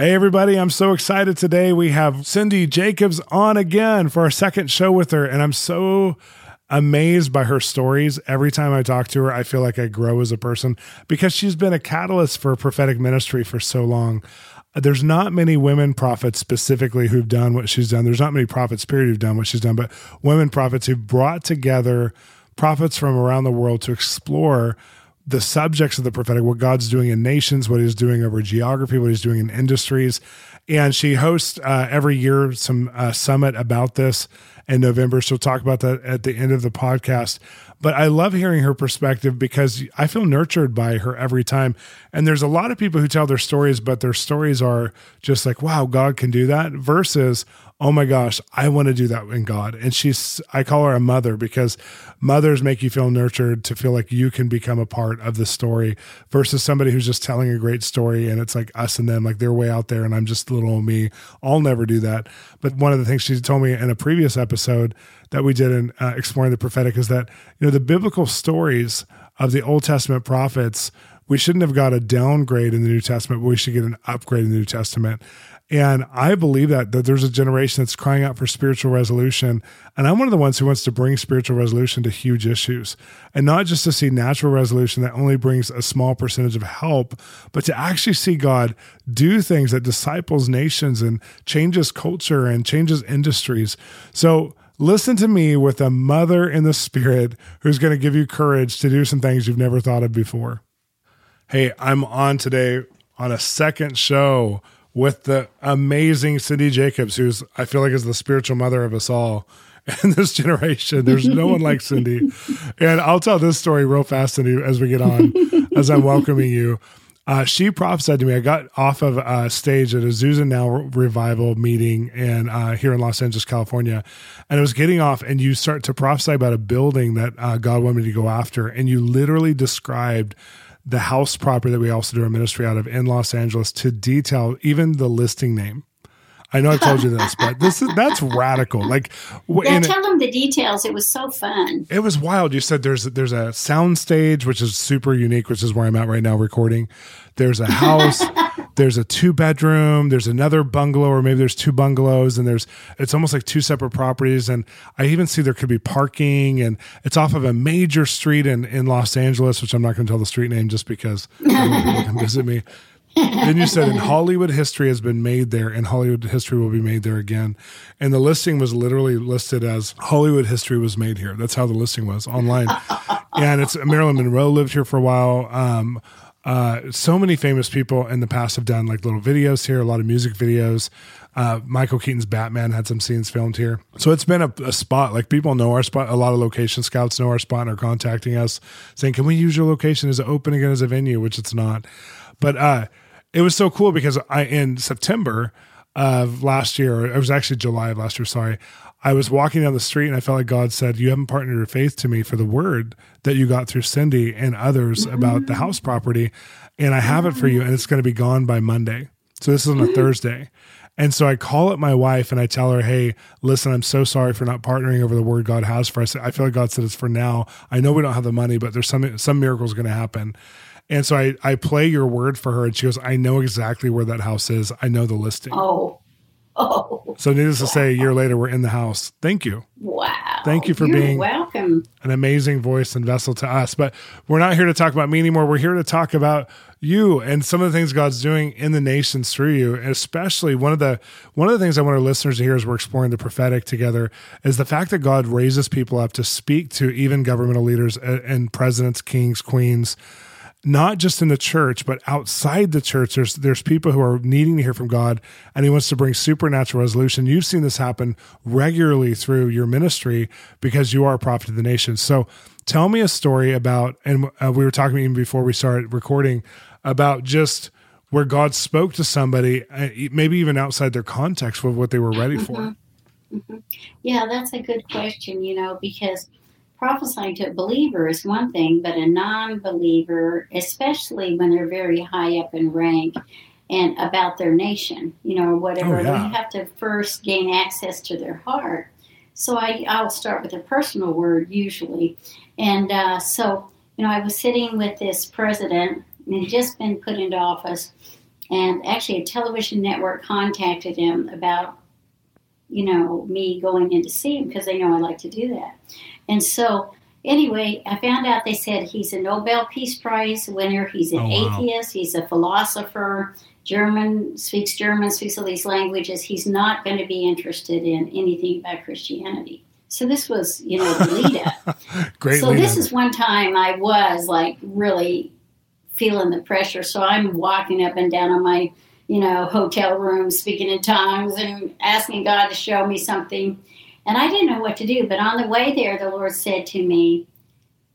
Hey, everybody, I'm so excited today. We have Cindy Jacobs on again for our second show with her, and I'm so amazed by her stories. Every time I talk to her, I feel like I grow as a person because she's been a catalyst for prophetic ministry for so long. There's not many women prophets specifically who've done what she's done. There's not many prophets, period, who've done what she's done, but women prophets who've brought together prophets from around the world to explore the subjects of the prophetic, what God's doing in nations, what He's doing over geography, what He's doing in industries. And she hosts uh, every year some uh, summit about this in November. She'll talk about that at the end of the podcast. But I love hearing her perspective because I feel nurtured by her every time. And there's a lot of people who tell their stories, but their stories are just like, wow, God can do that, versus, oh my gosh, I want to do that in God. And she's, I call her a mother because mothers make you feel nurtured to feel like you can become a part of the story versus somebody who's just telling a great story and it's like us and them, like they're way out there and I'm just little old me. I'll never do that. But one of the things she told me in a previous episode that we did in uh, exploring the prophetic is that, you know, the biblical stories of the Old Testament prophets we shouldn't have got a downgrade in the New Testament, but we should get an upgrade in the New Testament. And I believe that that there's a generation that's crying out for spiritual resolution. And I'm one of the ones who wants to bring spiritual resolution to huge issues. And not just to see natural resolution that only brings a small percentage of help, but to actually see God do things that disciples nations and changes culture and changes industries. So listen to me with a mother in the spirit who's going to give you courage to do some things you've never thought of before. Hey, I'm on today on a second show with the amazing Cindy Jacobs, who's I feel like is the spiritual mother of us all in this generation. There's no one like Cindy. And I'll tell this story real fast, Cindy, as we get on, as I'm welcoming you. Uh, she prophesied to me. I got off of uh, stage at a Azusa Now revival meeting in uh, here in Los Angeles, California, and I was getting off. And you start to prophesy about a building that uh, God wanted me to go after, and you literally described the house property that we also do our ministry out of in Los Angeles to detail even the listing name. I know I told you this, but this is that's radical. Like, yeah, tell them the details. It was so fun. It was wild. You said there's there's a sound stage which is super unique, which is where I'm at right now recording. There's a house. there's a two bedroom. There's another bungalow, or maybe there's two bungalows, and there's it's almost like two separate properties. And I even see there could be parking, and it's off of a major street in in Los Angeles, which I'm not going to tell the street name just because people come visit me then you said, in Hollywood history has been made there, and Hollywood history will be made there again. And the listing was literally listed as Hollywood history was made here. That's how the listing was online. and it's Marilyn Monroe lived here for a while. Um, uh, so many famous people in the past have done like little videos here, a lot of music videos. Uh, Michael Keaton's Batman had some scenes filmed here. So it's been a, a, spot. Like people know our spot. A lot of location scouts know our spot and are contacting us saying, Can we use your location? Is it open again as a venue? Which it's not. But uh, it was so cool because I in September of last year, it was actually July of last year. Sorry, I was walking down the street and I felt like God said, "You haven't partnered your faith to me for the word that you got through Cindy and others mm-hmm. about the house property, and I have it for you, and it's going to be gone by Monday." So this is on a mm-hmm. Thursday. And so I call up my wife and I tell her, Hey, listen, I'm so sorry for not partnering over the word God has for us. I feel like God said it's for now. I know we don't have the money, but there's some some miracles going to happen. And so I, I play your word for her, and she goes, I know exactly where that house is. I know the listing. Oh. Oh. So, needless wow. to say, a year later, we're in the house. Thank you. Wow. Thank you for You're being welcome. An amazing voice and vessel to us. But we're not here to talk about me anymore. We're here to talk about you and some of the things God's doing in the nations through you. And especially one of the one of the things I want our listeners to hear as we're exploring the prophetic together is the fact that God raises people up to speak to even governmental leaders and presidents, kings, queens not just in the church, but outside the church, there's there's people who are needing to hear from God, and He wants to bring supernatural resolution. You've seen this happen regularly through your ministry because you are a prophet of the nation. So, tell me a story about, and uh, we were talking even before we started recording about just where God spoke to somebody, uh, maybe even outside their context of what they were ready for? Mm-hmm. Mm-hmm. Yeah, that's a good question, you know, because prophesying to a believer is one thing, but a non believer, especially when they're very high up in rank and about their nation, you know, or whatever, oh, yeah. you have to first gain access to their heart. So I, I'll start with a personal word usually. And uh, so, you know, I was sitting with this president and he'd just been put into office. And actually, a television network contacted him about, you know, me going in to see him because they know I like to do that. And so, anyway, I found out they said he's a Nobel Peace Prize winner. He's an oh, wow. atheist. He's a philosopher. German speaks German, speaks all these languages. He's not going to be interested in anything about Christianity. So this was, you know, the lead up. Great. So this is one time I was like really feeling the pressure. So I'm walking up and down on my, you know, hotel room, speaking in tongues and asking God to show me something. And I didn't know what to do. But on the way there, the Lord said to me,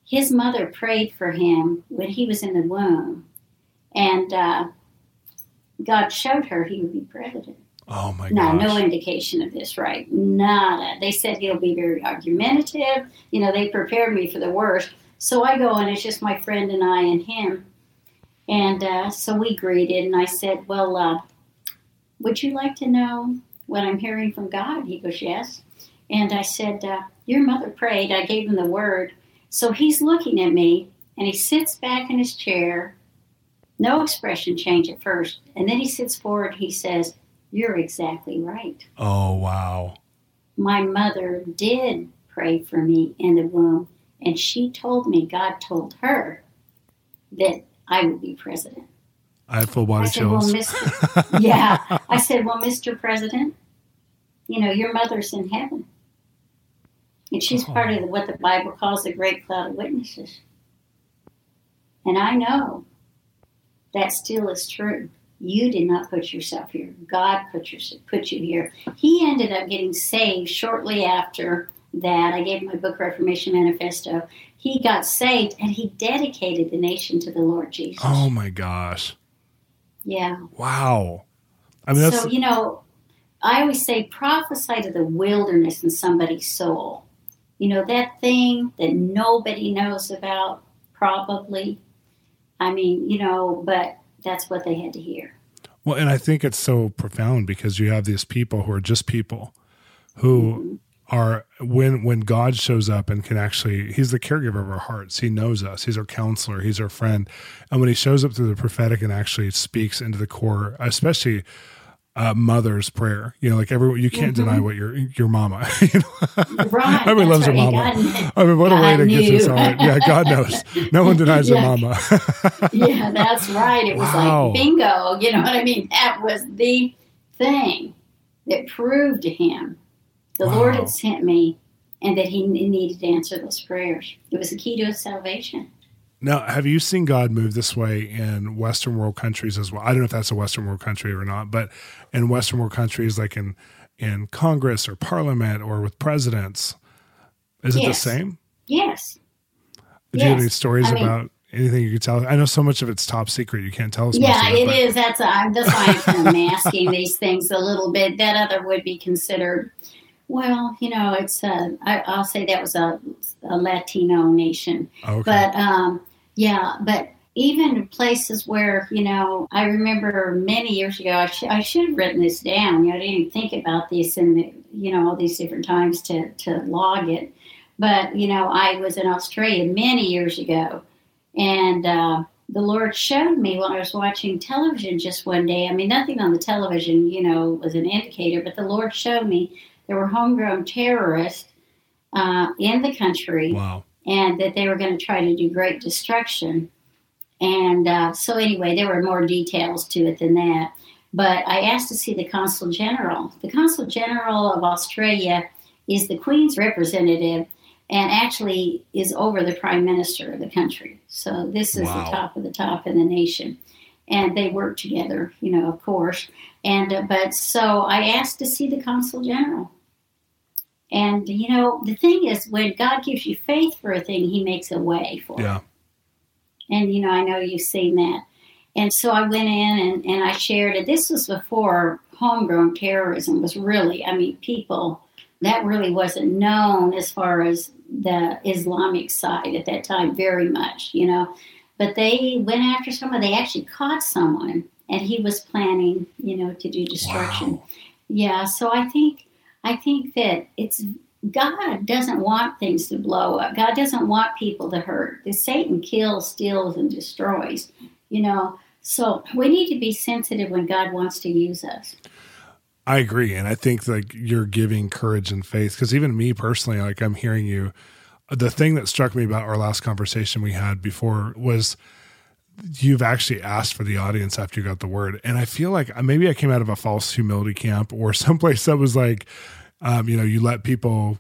his mother prayed for him when he was in the womb. And uh, God showed her he would be president. Oh my god! No, no indication of this, right? Nada. They said he'll be very argumentative. You know, they prepared me for the worst. So I go and it's just my friend and I and him. And uh, so we greeted, and I said, Well, uh, would you like to know what I'm hearing from God? He goes, Yes. And I said, uh, Your mother prayed. I gave him the word. So he's looking at me, and he sits back in his chair. No expression change at first. And then he sits forward. He says, You're exactly right. Oh, wow. My mother did pray for me in the womb, and she told me, God told her that I would be president. I have full body chills. Well, yeah. I said, Well, Mr. President, you know, your mother's in heaven. And she's oh. part of what the Bible calls the great cloud of witnesses. And I know that still is true. You did not put yourself here. God put, your, put you here. He ended up getting saved shortly after that. I gave him my book, Reformation Manifesto. He got saved and he dedicated the nation to the Lord Jesus. Oh my gosh. Yeah. Wow. I mean, so, you know, I always say prophesy to the wilderness in somebody's soul. You know, that thing that nobody knows about, probably. I mean, you know, but that's what they had to hear. Well, and I think it's so profound because you have these people who are just people who mm-hmm are when when God shows up and can actually he's the caregiver of our hearts. He knows us. He's our counselor. He's our friend. And when he shows up through the prophetic and actually speaks into the core, especially uh, mother's prayer. You know, like everyone, you can't mm-hmm. deny what your your mama. you know? Right. Everyone loves right. her mama. God, I mean, what God a way to knew. get this right. Yeah, God knows. No one denies yeah. their mama. yeah, that's right. It was wow. like bingo. You know what I mean? That was the thing that proved to him the wow. Lord had sent me and that he needed to answer those prayers. It was the key to his salvation. Now, have you seen God move this way in Western world countries as well? I don't know if that's a Western world country or not, but in Western world countries, like in in Congress or Parliament or with presidents, is yes. it the same? Yes. Do yes. you have any stories I mean, about anything you could tell? I know so much of it's top secret. You can't tell us. Yeah, it, it is. That's uh, that's why I'm kind of masking these things a little bit. That other would be considered well, you know, it's uh, I, will say that was a, a Latino nation, okay. but um, yeah, but even places where you know, I remember many years ago, I, sh- I should have written this down. You know, I didn't even think about this and you know all these different times to to log it. But you know, I was in Australia many years ago, and uh, the Lord showed me when I was watching television just one day. I mean, nothing on the television, you know, was an indicator, but the Lord showed me there were homegrown terrorists uh, in the country. Wow. And that they were going to try to do great destruction. And uh, so, anyway, there were more details to it than that. But I asked to see the Consul General. The Consul General of Australia is the Queen's representative and actually is over the Prime Minister of the country. So, this is wow. the top of the top in the nation. And they work together, you know, of course. And uh, but so I asked to see the Consul General. And you know, the thing is, when God gives you faith for a thing, He makes a way for yeah. it. And you know, I know you've seen that. And so I went in and, and I shared it. This was before homegrown terrorism was really, I mean, people, that really wasn't known as far as the Islamic side at that time very much, you know. But they went after someone, they actually caught someone, and he was planning, you know, to do destruction. Wow. Yeah, so I think I think that it's God doesn't want things to blow up. God doesn't want people to hurt. Satan kills, steals, and destroys. You know, so we need to be sensitive when God wants to use us. I agree, and I think like you're giving courage and faith because even me personally, like I'm hearing you. The thing that struck me about our last conversation we had before was you've actually asked for the audience after you got the word, and I feel like uh, maybe I came out of a false humility camp or someplace that was like, um, you know, you let people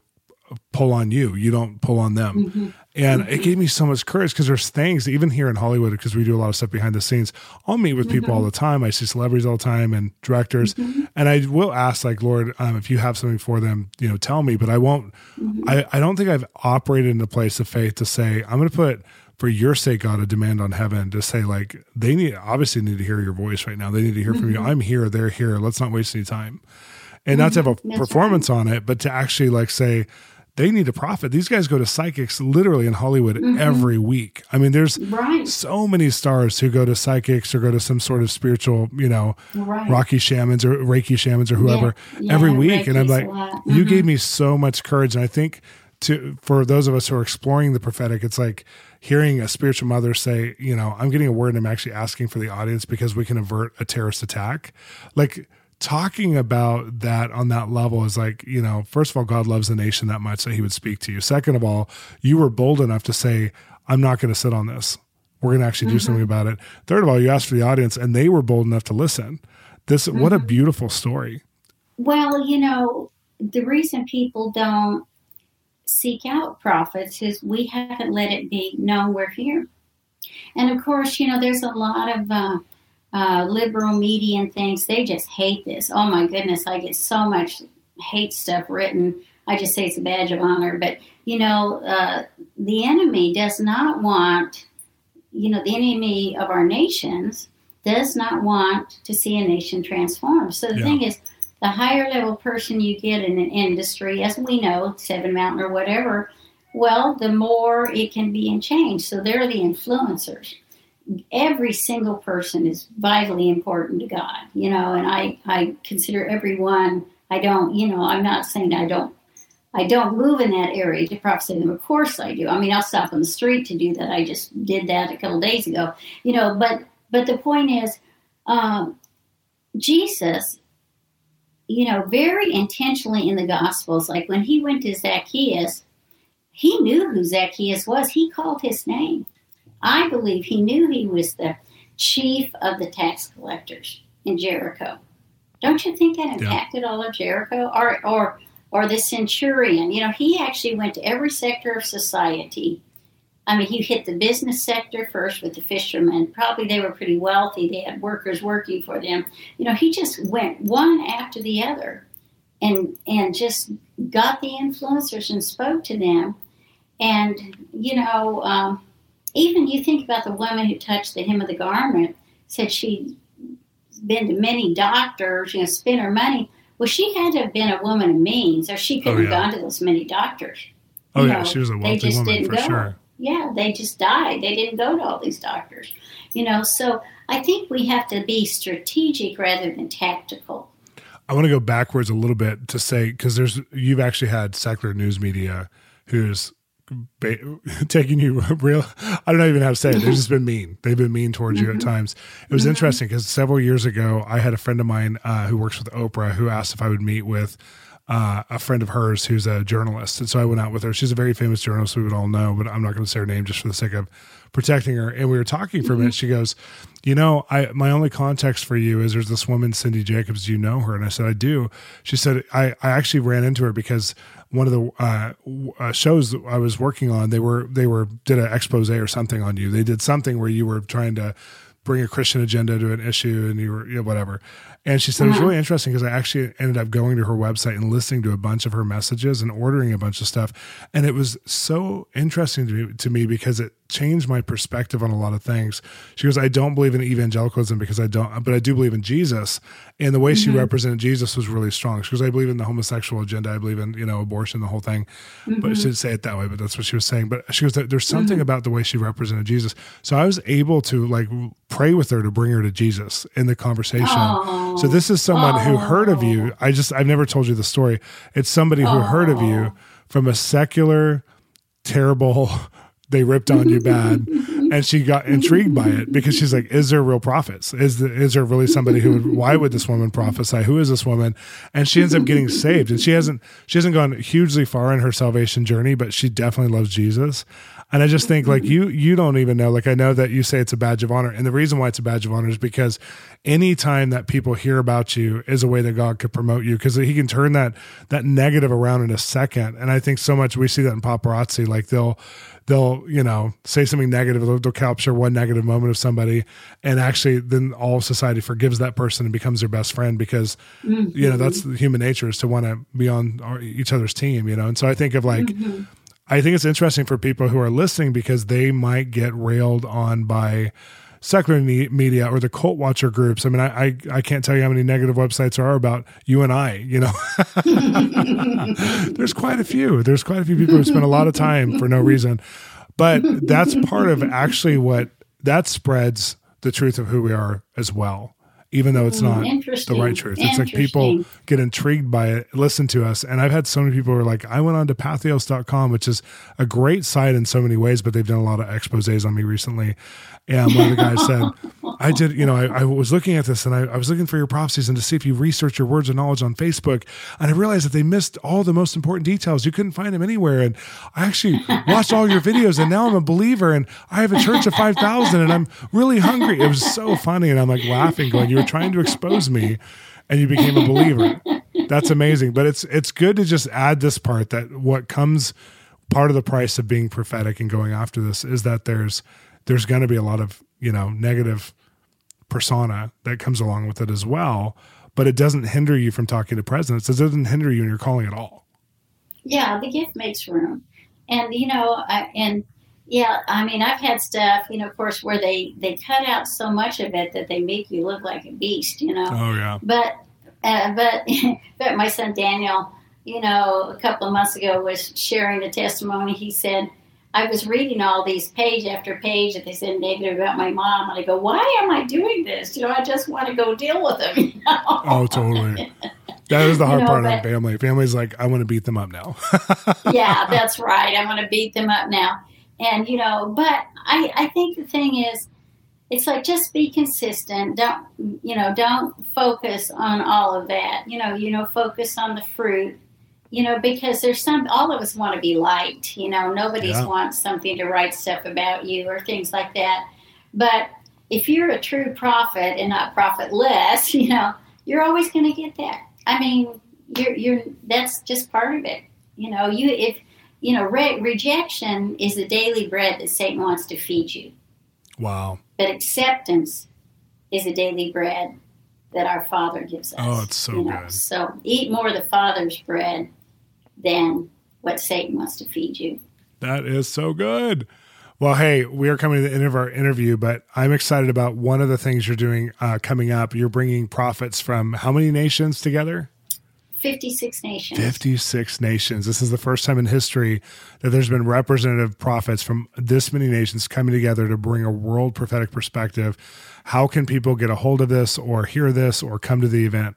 pull on you, you don't pull on them. Mm-hmm. And mm-hmm. it gave me so much courage because there's things, even here in Hollywood, because we do a lot of stuff behind the scenes. I'll meet with people mm-hmm. all the time. I see celebrities all the time and directors. Mm-hmm. And I will ask, like, Lord, um, if you have something for them, you know, tell me. But I won't, mm-hmm. I, I don't think I've operated in a place of faith to say, I'm going to put, for your sake, God, a demand on heaven to say, like, they need, obviously need to hear your voice right now. They need to hear from you. Mm-hmm. I'm here, they're here. Let's not waste any time. And not to have a performance right. on it, but to actually, like, say, they need a prophet. These guys go to psychics literally in Hollywood mm-hmm. every week. I mean, there's right. so many stars who go to psychics or go to some sort of spiritual, you know, right. Rocky shamans or Reiki shamans or whoever yeah. Yeah, every week. Reiki's and I'm like, mm-hmm. you gave me so much courage. And I think to for those of us who are exploring the prophetic, it's like hearing a spiritual mother say, you know, I'm getting a word and I'm actually asking for the audience because we can avert a terrorist attack. Like talking about that on that level is like, you know, first of all, God loves the nation that much that he would speak to you. Second of all, you were bold enough to say, I'm not going to sit on this. We're going to actually do mm-hmm. something about it. Third of all, you asked for the audience and they were bold enough to listen. This, mm-hmm. what a mm-hmm. beautiful story. Well, you know, the reason people don't seek out prophets is we haven't let it be known we're here. And of course, you know, there's a lot of, uh, uh, liberal media and things, they just hate this. Oh my goodness, I get so much hate stuff written. I just say it's a badge of honor. But, you know, uh, the enemy does not want, you know, the enemy of our nations does not want to see a nation transformed. So the yeah. thing is, the higher level person you get in an industry, as we know, Seven Mountain or whatever, well, the more it can be in change. So they're the influencers every single person is vitally important to God, you know, and I, I consider everyone, I don't, you know, I'm not saying I don't, I don't move in that area to prophesy them. Of course I do. I mean, I'll stop on the street to do that. I just did that a couple days ago, you know, but, but the point is, um, Jesus, you know, very intentionally in the Gospels, like when he went to Zacchaeus, he knew who Zacchaeus was. He called his name I believe he knew he was the chief of the tax collectors in Jericho. Don't you think that impacted yeah. all of Jericho? Or, or, or the centurion? You know, he actually went to every sector of society. I mean, he hit the business sector first with the fishermen. Probably they were pretty wealthy. They had workers working for them. You know, he just went one after the other, and and just got the influencers and spoke to them. And you know, um, even you think about the woman who touched the hem of the garment, said she'd been to many doctors, you know, spent her money. Well, she had to have been a woman of means, or she oh, couldn't oh, yeah. have gone to those many doctors. Oh you yeah, know, she was a wealthy they just woman didn't for go. sure. Yeah, they just died. They didn't go to all these doctors. You know, so I think we have to be strategic rather than tactical. I want to go backwards a little bit to say because there's you've actually had secular news media who's ba- taking you real i don't know even how to say it they've just been mean they've been mean towards you at mm-hmm. times it was mm-hmm. interesting because several years ago i had a friend of mine uh, who works with oprah who asked if i would meet with uh, a friend of hers who's a journalist and so i went out with her she's a very famous journalist we would all know but i'm not going to say her name just for the sake of protecting her and we were talking for a minute mm-hmm. she goes you know, I my only context for you is there's this woman, Cindy Jacobs. Do you know her? And I said, I do. She said, I, I actually ran into her because one of the uh, uh, shows I was working on, they were they were did an expose or something on you. They did something where you were trying to bring a Christian agenda to an issue, and you were you know, whatever. And she said uh-huh. it was uh-huh. really interesting because I actually ended up going to her website and listening to a bunch of her messages and ordering a bunch of stuff, and it was so interesting to me, to me because it changed my perspective on a lot of things. She goes, I don't believe in evangelicalism because I don't, but I do believe in Jesus. And the way mm-hmm. she represented Jesus was really strong. She goes, I believe in the homosexual agenda. I believe in, you know, abortion, the whole thing. Mm-hmm. But she didn't say it that way, but that's what she was saying. But she goes, there's something mm-hmm. about the way she represented Jesus. So I was able to like pray with her to bring her to Jesus in the conversation. Oh. So this is someone oh. who heard of you. I just, I've never told you the story. It's somebody who oh. heard of you from a secular, terrible, they ripped on you bad. and she got intrigued by it because she's like, is there real prophets? Is, the, is there really somebody who would, why would this woman prophesy? Who is this woman? And she ends up getting saved. And she hasn't, she hasn't gone hugely far in her salvation journey, but she definitely loves Jesus. And I just think like you you don't even know. Like I know that you say it's a badge of honor. And the reason why it's a badge of honor is because anytime that people hear about you is a way that God could promote you because he can turn that that negative around in a second. And I think so much we see that in paparazzi. Like they'll they'll you know say something negative they'll, they'll, capture one negative moment of somebody and actually then all society forgives that person and becomes their best friend because mm-hmm. you know that's the human nature is to want to be on our, each other's team you know and so i think of like mm-hmm. I think it's interesting for people who are listening because they might get railed on by secular media or the cult watcher groups. I mean, I, I, I can't tell you how many negative websites there are about you and I, you know, there's quite a few, there's quite a few people who spend a lot of time for no reason, but that's part of actually what that spreads the truth of who we are as well even though it's hmm, not the right truth. It's like people get intrigued by it, listen to us. And I've had so many people who are like, I went on to patheos.com, which is a great site in so many ways, but they've done a lot of exposes on me recently. And one of the guys said, I did, you know, I, I was looking at this and I, I, was looking for your prophecies and to see if you research your words of knowledge on Facebook. And I realized that they missed all the most important details. You couldn't find them anywhere. And I actually watched all your videos and now I'm a believer and I have a church of 5,000 and I'm really hungry. It was so funny. And I'm like laughing, going, You were trying to expose me and you became a believer. That's amazing. But it's, it's good to just add this part that what comes part of the price of being prophetic and going after this is that there's, there's going to be a lot of you know negative persona that comes along with it as well but it doesn't hinder you from talking to presidents it doesn't hinder you in your calling at all yeah the gift makes room and you know I, and yeah i mean i've had stuff you know of course where they they cut out so much of it that they make you look like a beast you know oh yeah but uh, but but my son daniel you know a couple of months ago was sharing a testimony he said I was reading all these page after page that they said negative about my mom, and I go, "Why am I doing this? You know, I just want to go deal with them." You know? Oh, totally. That is the hard you know, part but, of family. Family's like, I want to beat them up now. yeah, that's right. I want to beat them up now, and you know, but I, I think the thing is, it's like just be consistent. Don't you know? Don't focus on all of that. You know, you know, focus on the fruit you know, because there's some, all of us want to be liked, you know, nobody's yeah. wants something to write stuff about you or things like that. But if you're a true prophet and not profitless, you know, you're always going to get that. I mean, you're, you're, that's just part of it. You know, you, if, you know, re- rejection is the daily bread that Satan wants to feed you. Wow. But acceptance is the daily bread that our Father gives us. Oh, it's so you know? good. So eat more of the Father's bread than what Satan wants to feed you. That is so good. Well, hey, we are coming to the end of our interview, but I'm excited about one of the things you're doing uh, coming up. You're bringing prophets from how many nations together? 56 nations. 56 nations. This is the first time in history that there's been representative prophets from this many nations coming together to bring a world prophetic perspective. How can people get a hold of this or hear this or come to the event?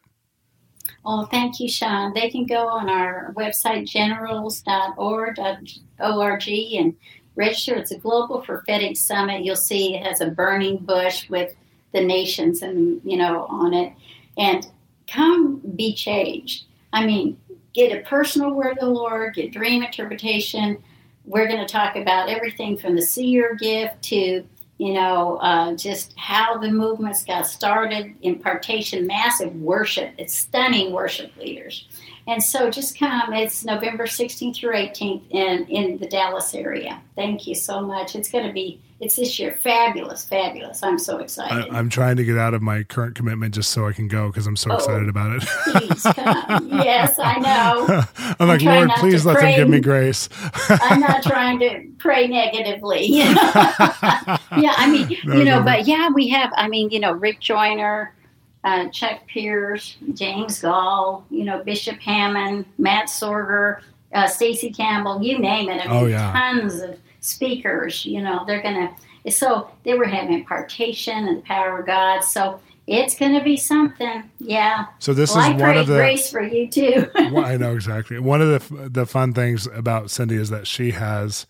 Well, thank you, Shawn. They can go on our website, generals.org and register. It's a global prophetic summit. You'll see it has a burning bush with the nations and you know on it. And come be changed. I mean, get a personal word of the Lord, get dream interpretation. We're going to talk about everything from the seer gift to you know, uh, just how the movements got started, impartation, massive worship. It's stunning worship leaders. And so just come. It's November 16th through 18th in, in the Dallas area. Thank you so much. It's going to be, it's this year. Fabulous, fabulous. I'm so excited. I, am trying to get out of my current commitment just so I can go because I'm so oh, excited about it. please come. Yes, I know. I'm, I'm like, Lord, please let pray. them give me grace. I'm not trying to pray negatively. Yeah, I mean, no, you know, no. but yeah, we have, I mean, you know, Rick Joyner uh, Chuck Pierce, James Goll, you know, Bishop Hamon, Matt Sorger, uh, Stacey Campbell, you name it. I mean, oh, yeah. tons of speakers, you know, they're going to, so they were having impartation and the power of God. So it's going to be something. Yeah. So this well, is I one of the grace for you too. I know exactly. One of the, the fun things about Cindy is that she has,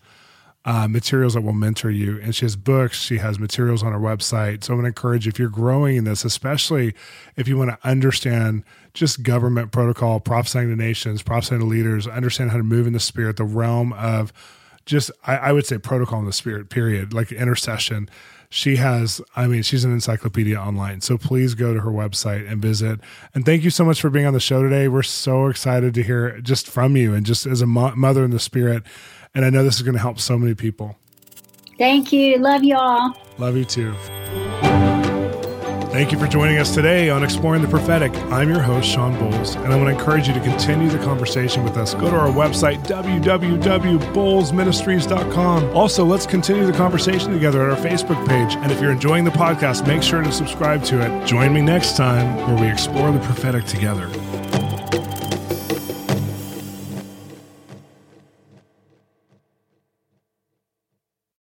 uh, materials that will mentor you. And she has books, she has materials on her website. So I'm going to encourage you, if you're growing in this, especially if you want to understand just government protocol, prophesying to nations, prophesying to leaders, understand how to move in the spirit, the realm of just, I, I would say, protocol in the spirit, period, like intercession. She has, I mean, she's an encyclopedia online. So please go to her website and visit. And thank you so much for being on the show today. We're so excited to hear just from you and just as a mo- mother in the spirit and I know this is going to help so many people. Thank you. Love you all. Love you too. Thank you for joining us today on Exploring the Prophetic. I'm your host, Shawn Bolz, and I want to encourage you to continue the conversation with us. Go to our website, www.bolzministries.com. Also, let's continue the conversation together at our Facebook page. And if you're enjoying the podcast, make sure to subscribe to it. Join me next time where we explore the prophetic together.